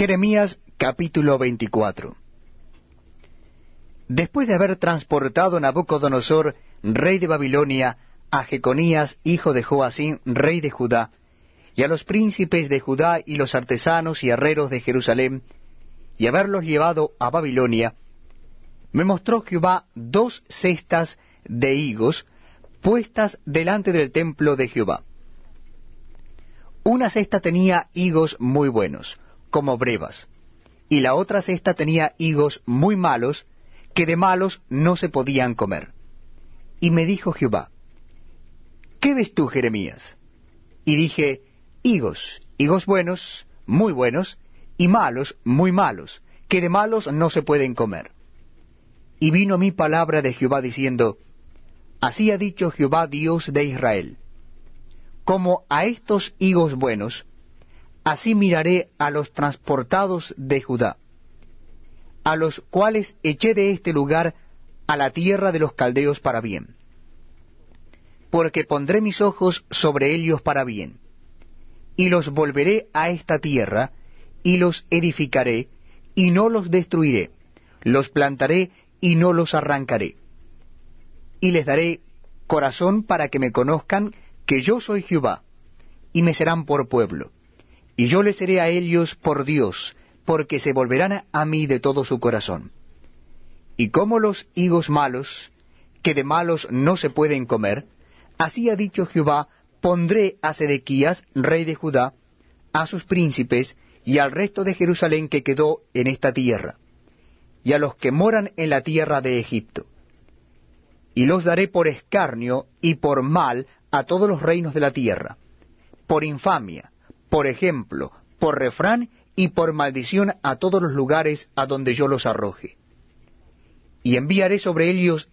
Jeremías capítulo 24 Después de haber transportado Nabucodonosor, rey de Babilonia, a Jeconías, hijo de Joacín, rey de Judá, y a los príncipes de Judá y los artesanos y herreros de Jerusalén, y haberlos llevado a Babilonia, me mostró Jehová dos cestas de higos puestas delante del templo de Jehová. Una cesta tenía higos muy buenos, como brevas, y la otra cesta tenía higos muy malos, que de malos no se podían comer. Y me dijo Jehová, ¿qué ves tú, Jeremías? Y dije, higos, higos buenos, muy buenos, y malos, muy malos, que de malos no se pueden comer. Y vino mi palabra de Jehová diciendo, Así ha dicho Jehová Dios de Israel, como a estos higos buenos, así miraré a los transportados de Judá, a los cuales eché de este lugar a la tierra de los caldeos para bien. Porque pondré mis ojos sobre ellos para bien, y los volveré a esta tierra, y los edificaré, y no los destruiré, los plantaré y no los arrancaré. Y les daré corazón para que me conozcan que yo soy Jehová, y me serán por pueblo y yo les seré a ellos por Dios, porque se volverán a mí de todo su corazón. Y como los higos malos, que de malos no se pueden comer, así ha dicho Jehová, pondré a Sedequías, rey de Judá, a sus príncipes y al resto de Jerusalén que quedó en esta tierra, y a los que moran en la tierra de Egipto. Y los daré por escarnio y por mal a todos los reinos de la tierra, por infamia, por ejemplo, por refrán y por maldición a todos los lugares a donde yo los arroje. Y enviaré sobre ellos